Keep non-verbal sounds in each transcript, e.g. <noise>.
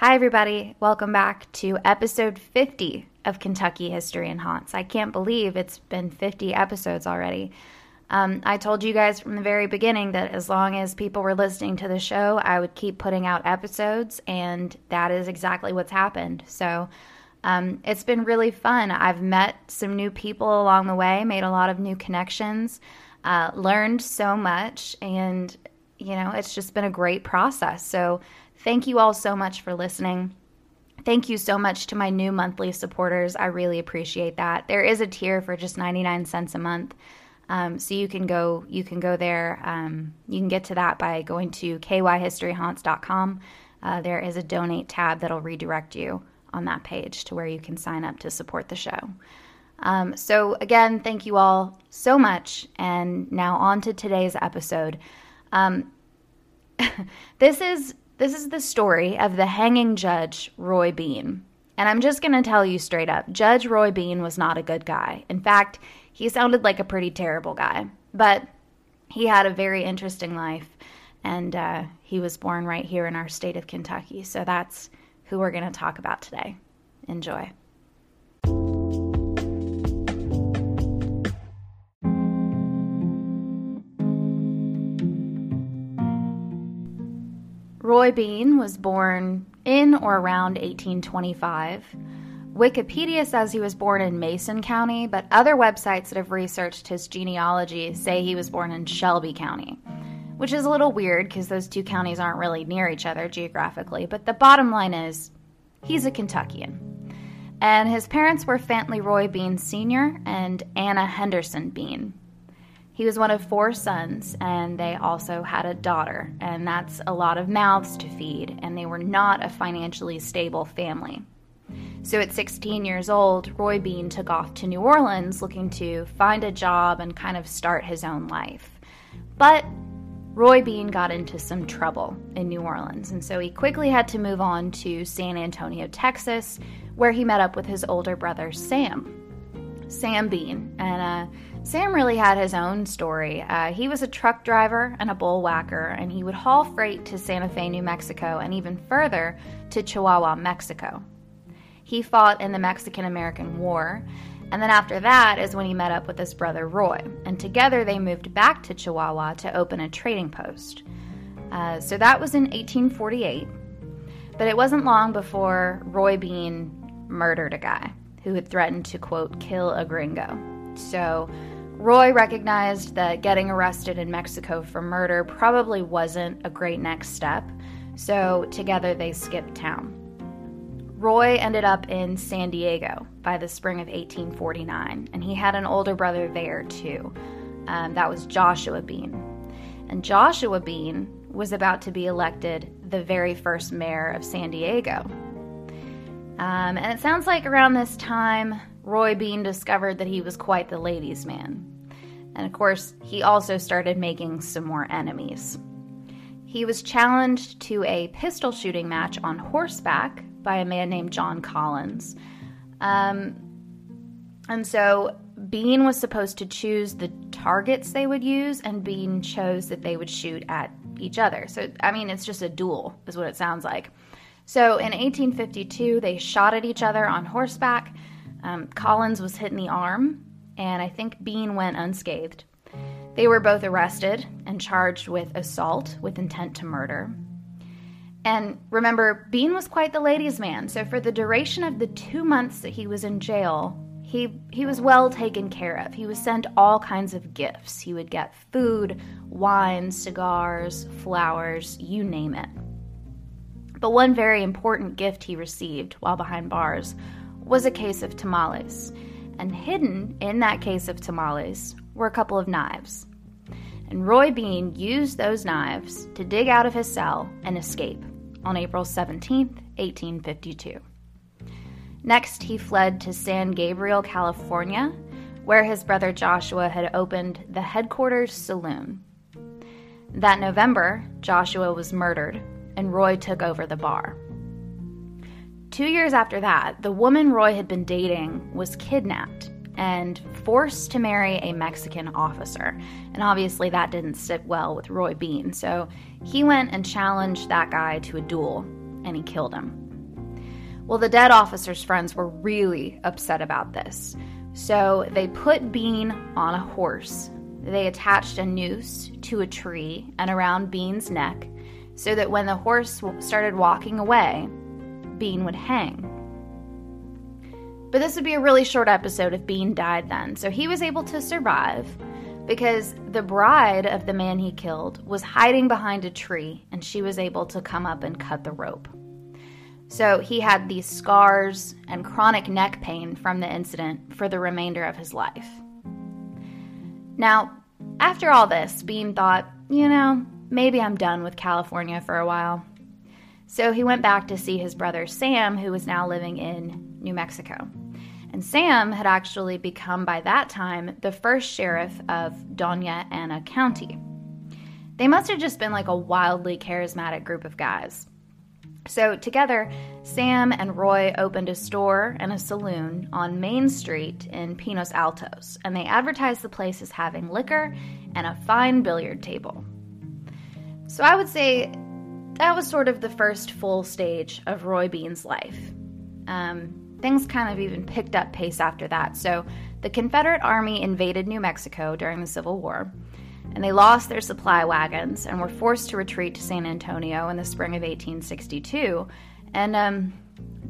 Hi, everybody. Welcome back to episode 50 of Kentucky History and Haunts. I can't believe it's been 50 episodes already. Um, I told you guys from the very beginning that as long as people were listening to the show, I would keep putting out episodes, and that is exactly what's happened. So um, it's been really fun. I've met some new people along the way, made a lot of new connections, uh, learned so much, and you know, it's just been a great process. So Thank you all so much for listening. Thank you so much to my new monthly supporters. I really appreciate that. There is a tier for just 99 cents a month. Um, so you can go you can go there. Um, you can get to that by going to kyhistoryhaunts.com. Uh, there is a donate tab that'll redirect you on that page to where you can sign up to support the show. Um, so again, thank you all so much. And now on to today's episode. Um, <laughs> this is this is the story of the hanging judge, Roy Bean. And I'm just going to tell you straight up Judge Roy Bean was not a good guy. In fact, he sounded like a pretty terrible guy. But he had a very interesting life, and uh, he was born right here in our state of Kentucky. So that's who we're going to talk about today. Enjoy. Roy Bean was born in or around 1825. Wikipedia says he was born in Mason County, but other websites that have researched his genealogy say he was born in Shelby County, which is a little weird because those two counties aren't really near each other geographically. But the bottom line is, he's a Kentuckian. And his parents were Phantly Roy Bean Sr. and Anna Henderson Bean. He was one of four sons, and they also had a daughter, and that's a lot of mouths to feed, and they were not a financially stable family. So at 16 years old, Roy Bean took off to New Orleans looking to find a job and kind of start his own life. But Roy Bean got into some trouble in New Orleans, and so he quickly had to move on to San Antonio, Texas, where he met up with his older brother, Sam. Sam Bean, and uh, Sam really had his own story. Uh, he was a truck driver and a bullwhacker, and he would haul freight to Santa Fe, New Mexico, and even further to Chihuahua, Mexico. He fought in the Mexican American War, and then after that is when he met up with his brother Roy, and together they moved back to Chihuahua to open a trading post. Uh, so that was in 1848, but it wasn't long before Roy Bean murdered a guy who had threatened to, quote, kill a gringo. So Roy recognized that getting arrested in Mexico for murder probably wasn't a great next step, so together they skipped town. Roy ended up in San Diego by the spring of 1849, and he had an older brother there too. Um, that was Joshua Bean. And Joshua Bean was about to be elected the very first mayor of San Diego. Um, and it sounds like around this time, Roy Bean discovered that he was quite the ladies' man. And of course, he also started making some more enemies. He was challenged to a pistol shooting match on horseback by a man named John Collins. Um, and so Bean was supposed to choose the targets they would use, and Bean chose that they would shoot at each other. So, I mean, it's just a duel, is what it sounds like. So, in 1852, they shot at each other on horseback. Um, Collins was hit in the arm, and I think Bean went unscathed. They were both arrested and charged with assault with intent to murder. And remember, Bean was quite the ladies' man, so for the duration of the two months that he was in jail, he, he was well taken care of. He was sent all kinds of gifts. He would get food, wine, cigars, flowers, you name it. But one very important gift he received while behind bars was a case of tamales, and hidden in that case of tamales were a couple of knives. And Roy Bean used those knives to dig out of his cell and escape on April 17, 1852. Next, he fled to San Gabriel, California, where his brother Joshua had opened the headquarters saloon. That November, Joshua was murdered, and Roy took over the bar. Two years after that, the woman Roy had been dating was kidnapped and forced to marry a Mexican officer. And obviously, that didn't sit well with Roy Bean. So he went and challenged that guy to a duel and he killed him. Well, the dead officer's friends were really upset about this. So they put Bean on a horse. They attached a noose to a tree and around Bean's neck so that when the horse started walking away, Bean would hang. But this would be a really short episode if Bean died then, so he was able to survive because the bride of the man he killed was hiding behind a tree and she was able to come up and cut the rope. So he had these scars and chronic neck pain from the incident for the remainder of his life. Now, after all this, Bean thought, you know, maybe I'm done with California for a while. So he went back to see his brother Sam, who was now living in New Mexico. And Sam had actually become, by that time, the first sheriff of Doña Ana County. They must have just been like a wildly charismatic group of guys. So, together, Sam and Roy opened a store and a saloon on Main Street in Pinos Altos, and they advertised the place as having liquor and a fine billiard table. So, I would say that was sort of the first full stage of Roy Bean's life. Um, things kind of even picked up pace after that. So, the Confederate Army invaded New Mexico during the Civil War and they lost their supply wagons and were forced to retreat to San Antonio in the spring of 1862. And um,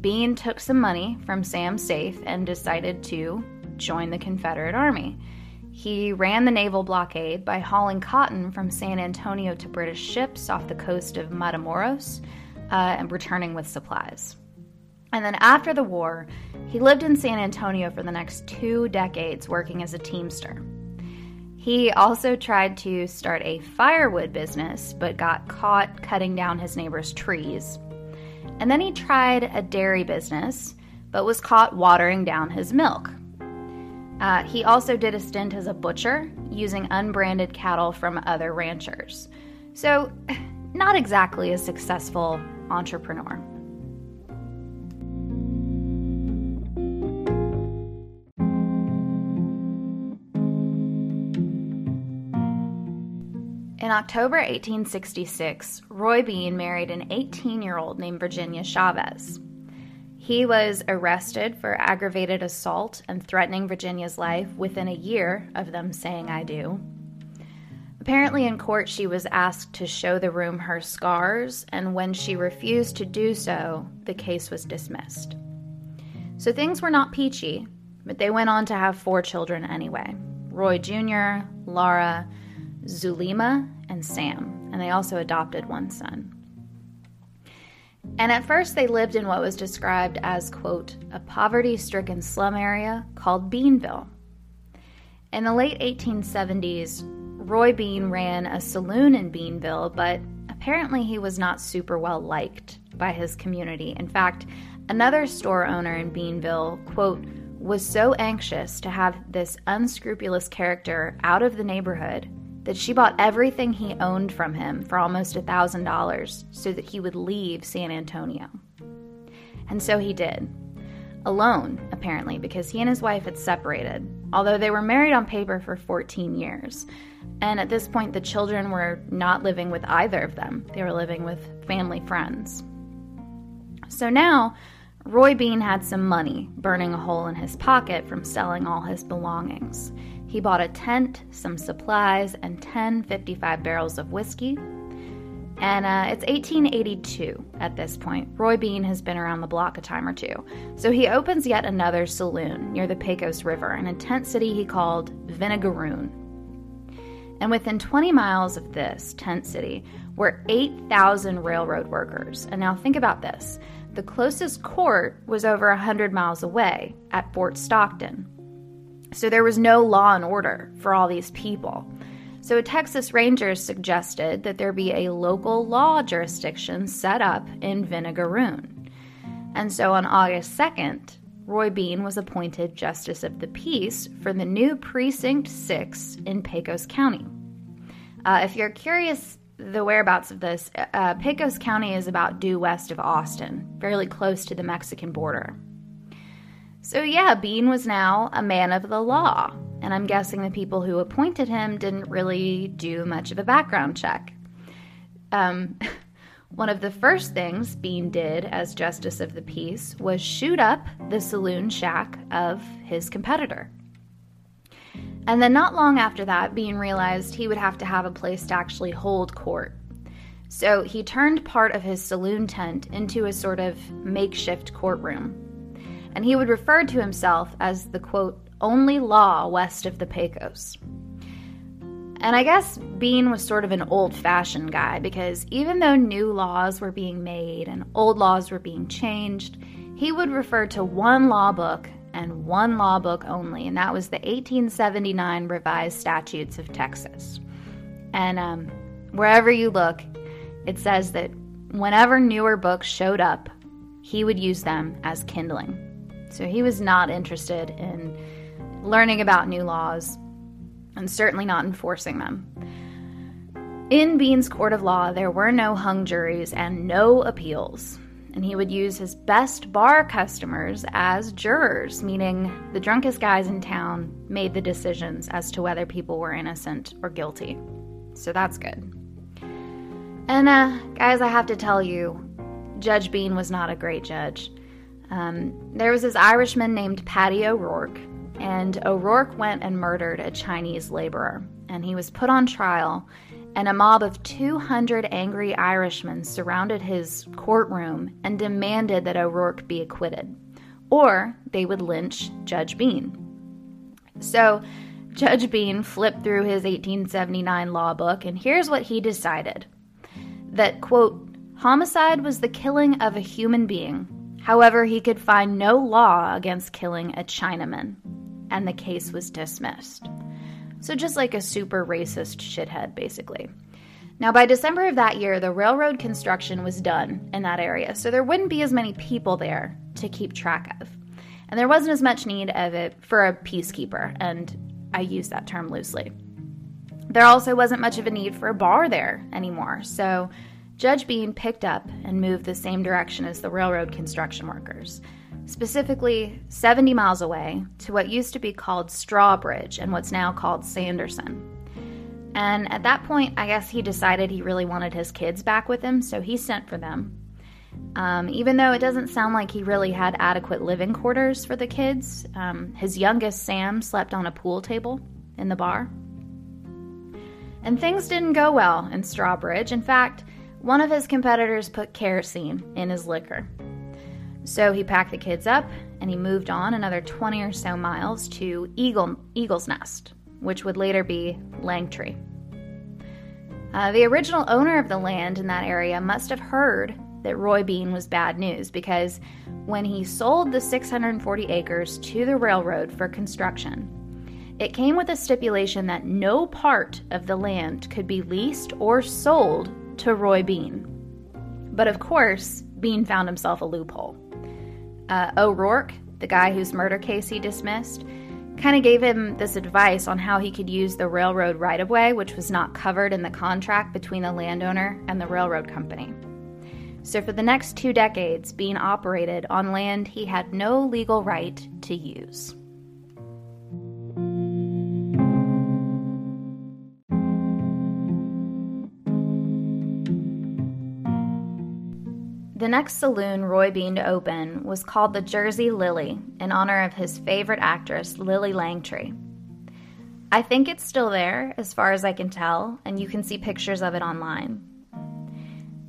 Bean took some money from Sam's safe and decided to join the Confederate Army. He ran the naval blockade by hauling cotton from San Antonio to British ships off the coast of Matamoros uh, and returning with supplies. And then after the war, he lived in San Antonio for the next two decades working as a teamster. He also tried to start a firewood business, but got caught cutting down his neighbor's trees. And then he tried a dairy business, but was caught watering down his milk. Uh, he also did a stint as a butcher, using unbranded cattle from other ranchers. So, <sighs> not exactly a successful entrepreneur. In October 1866, Roy Bean married an 18 year old named Virginia Chavez. He was arrested for aggravated assault and threatening Virginia's life within a year of them saying I do. Apparently, in court, she was asked to show the room her scars, and when she refused to do so, the case was dismissed. So things were not peachy, but they went on to have four children anyway Roy Jr., Laura, Zulima, and Sam, and they also adopted one son. And at first, they lived in what was described as, quote, a poverty stricken slum area called Beanville. In the late 1870s, Roy Bean ran a saloon in Beanville, but apparently he was not super well liked by his community. In fact, another store owner in Beanville, quote, was so anxious to have this unscrupulous character out of the neighborhood that she bought everything he owned from him for almost a $1,000 so that he would leave San Antonio. And so he did. Alone, apparently, because he and his wife had separated, although they were married on paper for 14 years. And at this point, the children were not living with either of them, they were living with family friends. So now, Roy Bean had some money burning a hole in his pocket from selling all his belongings. He bought a tent, some supplies, and 10 55 barrels of whiskey. And uh, it's 1882 at this point. Roy Bean has been around the block a time or two. So he opens yet another saloon near the Pecos River in a tent city he called Vinegaroon. And within 20 miles of this tent city were 8,000 railroad workers. And now think about this the closest court was over 100 miles away at Fort Stockton, so there was no law and order for all these people. So a Texas Rangers suggested that there be a local law jurisdiction set up in Vinegaroon. And so on August 2nd, Roy Bean was appointed Justice of the Peace for the new Precinct 6 in Pecos County. Uh, if you're curious the whereabouts of this, uh, Pecos County is about due west of Austin, fairly close to the Mexican border. So, yeah, Bean was now a man of the law, and I'm guessing the people who appointed him didn't really do much of a background check. Um, <laughs> One of the first things Bean did as Justice of the Peace was shoot up the saloon shack of his competitor. And then, not long after that, Bean realized he would have to have a place to actually hold court. So he turned part of his saloon tent into a sort of makeshift courtroom. And he would refer to himself as the quote, only law west of the Pecos. And I guess Bean was sort of an old fashioned guy because even though new laws were being made and old laws were being changed, he would refer to one law book and one law book only, and that was the 1879 Revised Statutes of Texas. And um, wherever you look, it says that whenever newer books showed up, he would use them as kindling. So he was not interested in learning about new laws and certainly not enforcing them. In Bean's court of law, there were no hung juries and no appeals. And he would use his best bar customers as jurors, meaning the drunkest guys in town made the decisions as to whether people were innocent or guilty. So that's good. And, uh, guys, I have to tell you, Judge Bean was not a great judge. Um, there was this Irishman named Paddy O'Rourke and O'Rourke went and murdered a Chinese laborer, and he was put on trial. And a mob of 200 angry Irishmen surrounded his courtroom and demanded that O'Rourke be acquitted, or they would lynch Judge Bean. So, Judge Bean flipped through his 1879 law book, and here's what he decided that, quote, homicide was the killing of a human being. However, he could find no law against killing a Chinaman and the case was dismissed. So, just like a super racist shithead, basically. Now, by December of that year, the railroad construction was done in that area, so there wouldn't be as many people there to keep track of. And there wasn't as much need of it for a peacekeeper, and I use that term loosely. There also wasn't much of a need for a bar there anymore, so Judge Bean picked up and moved the same direction as the railroad construction workers specifically 70 miles away to what used to be called Strawbridge and what's now called Sanderson. And at that point, I guess he decided he really wanted his kids back with him, so he sent for them. Um, even though it doesn't sound like he really had adequate living quarters for the kids, um, his youngest, Sam, slept on a pool table in the bar. And things didn't go well in Strawbridge. In fact, one of his competitors put kerosene in his liquor. So he packed the kids up and he moved on another 20 or so miles to Eagle, Eagle's Nest, which would later be Langtry. Uh, the original owner of the land in that area must have heard that Roy Bean was bad news because when he sold the 640 acres to the railroad for construction, it came with a stipulation that no part of the land could be leased or sold to Roy Bean. But of course, Bean found himself a loophole uh, O'Rourke, the guy whose murder case he dismissed, kind of gave him this advice on how he could use the railroad right of way, which was not covered in the contract between the landowner and the railroad company. So, for the next two decades, Bean operated on land he had no legal right to use. The next saloon Roy Bean to open was called the Jersey Lily in honor of his favorite actress, Lillie Langtry. I think it's still there, as far as I can tell, and you can see pictures of it online.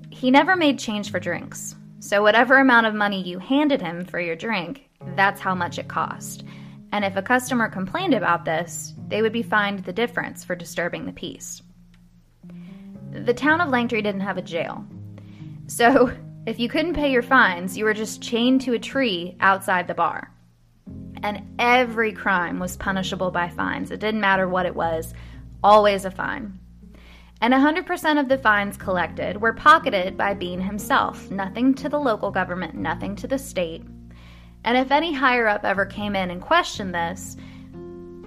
He never made change for drinks, so whatever amount of money you handed him for your drink, that's how much it cost. And if a customer complained about this, they would be fined the difference for disturbing the peace. The town of Langtry didn't have a jail. So <laughs> if you couldn't pay your fines, you were just chained to a tree outside the bar. And every crime was punishable by fines. It didn't matter what it was, always a fine. And 100% of the fines collected were pocketed by Bean himself. Nothing to the local government, nothing to the state. And if any higher up ever came in and questioned this,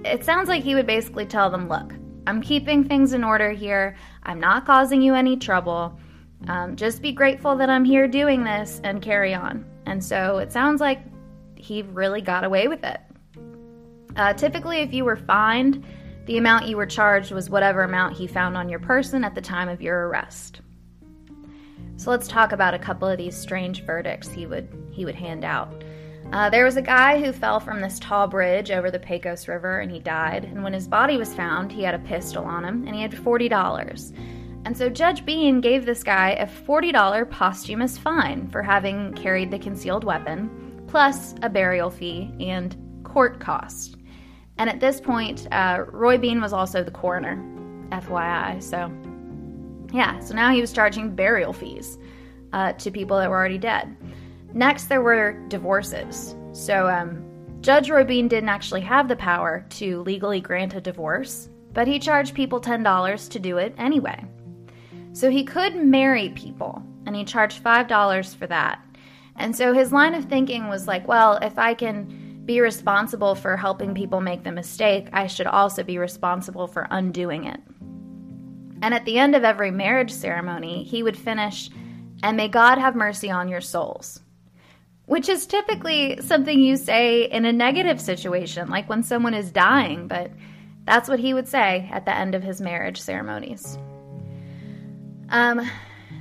it sounds like he would basically tell them, look, I'm keeping things in order here. I'm not causing you any trouble. Um, just be grateful that I'm here doing this and carry on. And so it sounds like he really got away with it. Uh, typically, if you were fined, the amount you were charged was whatever amount he found on your person at the time of your arrest. So let's talk about a couple of these strange verdicts he would he would hand out. Uh, there was a guy who fell from this tall bridge over the Pecos River and he died. And when his body was found, he had a pistol on him and he had $40. And so Judge Bean gave this guy a $40 posthumous fine for having carried the concealed weapon, plus a burial fee and court costs. And at this point, uh, Roy Bean was also the coroner, FYI. So, yeah, so now he was charging burial fees uh, to people that were already dead. Next, there were divorces. So, um, Judge Roy Bean didn't actually have the power to legally grant a divorce, but he charged people $10 to do it anyway. So he could marry people, and he charged $5 for that. And so his line of thinking was like, well, if I can be responsible for helping people make the mistake, I should also be responsible for undoing it. And at the end of every marriage ceremony, he would finish, and may God have mercy on your souls which is typically something you say in a negative situation, like when someone is dying, but that's what he would say at the end of his marriage ceremonies. Um,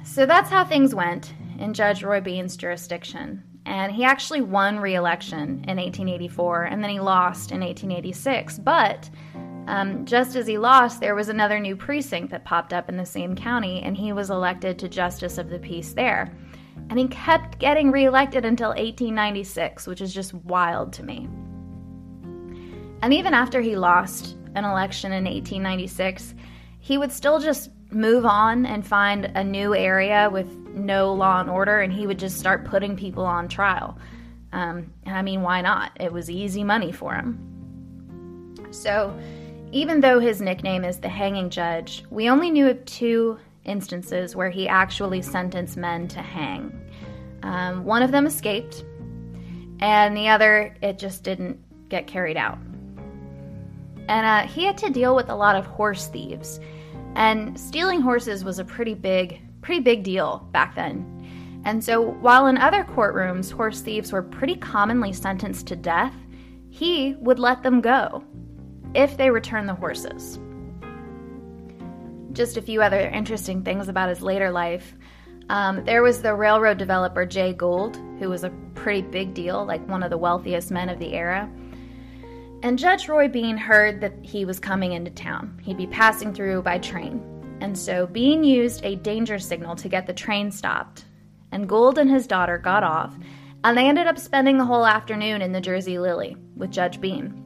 so that's how things went in Judge Roy Bean's jurisdiction. And he actually won re election in 1884, and then he lost in 1886. But um, just as he lost, there was another new precinct that popped up in the same county, and he was elected to Justice of the Peace there and he kept getting reelected until 1896, which is just wild to me. And even after he lost an election in 1896, he would still just move on and find a new area with no law and order, and he would just start putting people on trial. Um, and I mean, why not? It was easy money for him. So, even though his nickname is the hanging judge, we only knew of two instances where he actually sentenced men to hang. Um, one of them escaped, and the other, it just didn't get carried out. And uh, he had to deal with a lot of horse thieves. And stealing horses was a pretty big, pretty big deal back then. And so, while in other courtrooms horse thieves were pretty commonly sentenced to death, he would let them go if they returned the horses just a few other interesting things about his later life. Um, there was the railroad developer Jay Gould, who was a pretty big deal, like one of the wealthiest men of the era. And Judge Roy Bean heard that he was coming into town. He'd be passing through by train. And so Bean used a danger signal to get the train stopped. And Gould and his daughter got off, and they ended up spending the whole afternoon in the Jersey Lily with Judge Bean.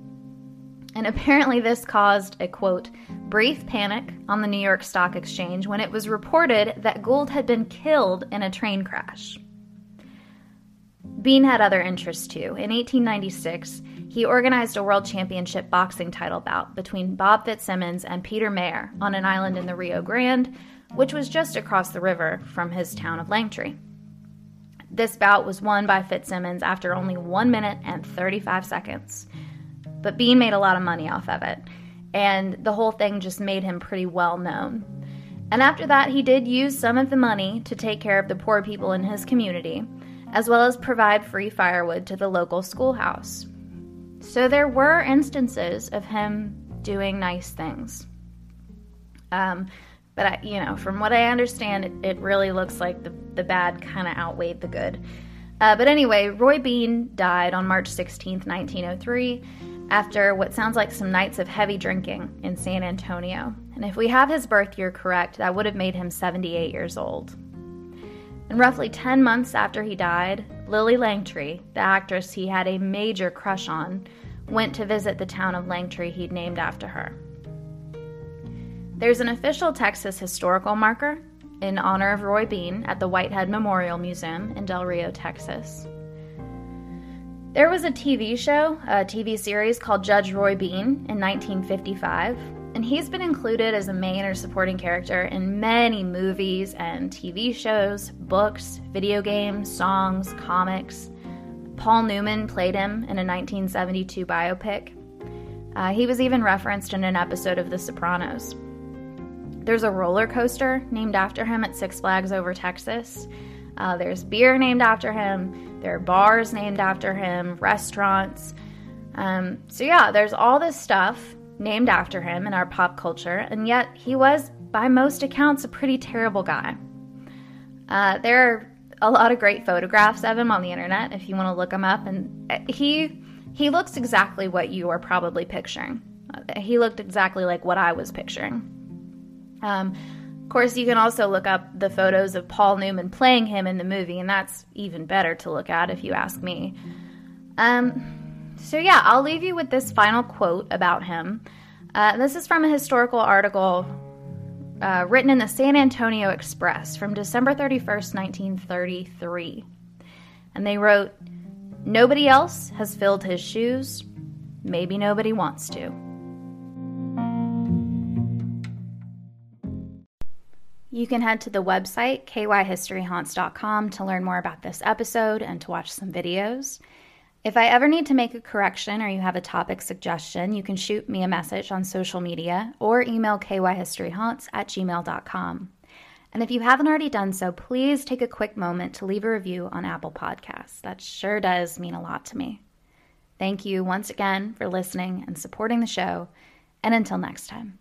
And apparently, this caused a quote, brief panic on the New York Stock Exchange when it was reported that Gould had been killed in a train crash. Bean had other interests too. In 1896, he organized a world championship boxing title bout between Bob Fitzsimmons and Peter Maher on an island in the Rio Grande, which was just across the river from his town of Langtry. This bout was won by Fitzsimmons after only 1 minute and 35 seconds but Bean made a lot of money off of it, and the whole thing just made him pretty well known. And after that, he did use some of the money to take care of the poor people in his community, as well as provide free firewood to the local schoolhouse. So there were instances of him doing nice things. Um, but I, you know, from what I understand, it, it really looks like the, the bad kind of outweighed the good. Uh, but anyway, Roy Bean died on March 16, 1903, after what sounds like some nights of heavy drinking in San Antonio. And if we have his birth year correct, that would have made him 78 years old. And roughly 10 months after he died, Lillie Langtry, the actress he had a major crush on, went to visit the town of Langtry he'd named after her. There's an official Texas historical marker in honor of Roy Bean at the Whitehead Memorial Museum in Del Rio, Texas. There was a TV show, a TV series called Judge Roy Bean in 1955, and he's been included as a main or supporting character in many movies and TV shows, books, video games, songs, comics. Paul Newman played him in a 1972 biopic. Uh, he was even referenced in an episode of The Sopranos. There's a roller coaster named after him at Six Flags Over Texas. Uh, there's beer named after him. There are bars named after him, restaurants. Um, so, yeah, there's all this stuff named after him in our pop culture, and yet he was, by most accounts, a pretty terrible guy. Uh, there are a lot of great photographs of him on the internet if you want to look him up, and uh, he he looks exactly what you are probably picturing. Uh, he looked exactly like what I was picturing. Um, of course, you can also look up the photos of Paul Newman playing him in the movie, and that's even better to look at if you ask me. Um, so, yeah, I'll leave you with this final quote about him. Uh, this is from a historical article uh, written in the San Antonio Express from December 31st, 1933. And they wrote, Nobody else has filled his shoes. Maybe nobody wants to. You can head to the website kyhistoryhaunts.com to learn more about this episode and to watch some videos. If I ever need to make a correction or you have a topic suggestion, you can shoot me a message on social media or email kyhistoryhaunts at gmail.com. And if you haven't already done so, please take a quick moment to leave a review on Apple Podcasts. That sure does mean a lot to me. Thank you once again for listening and supporting the show. And until next time.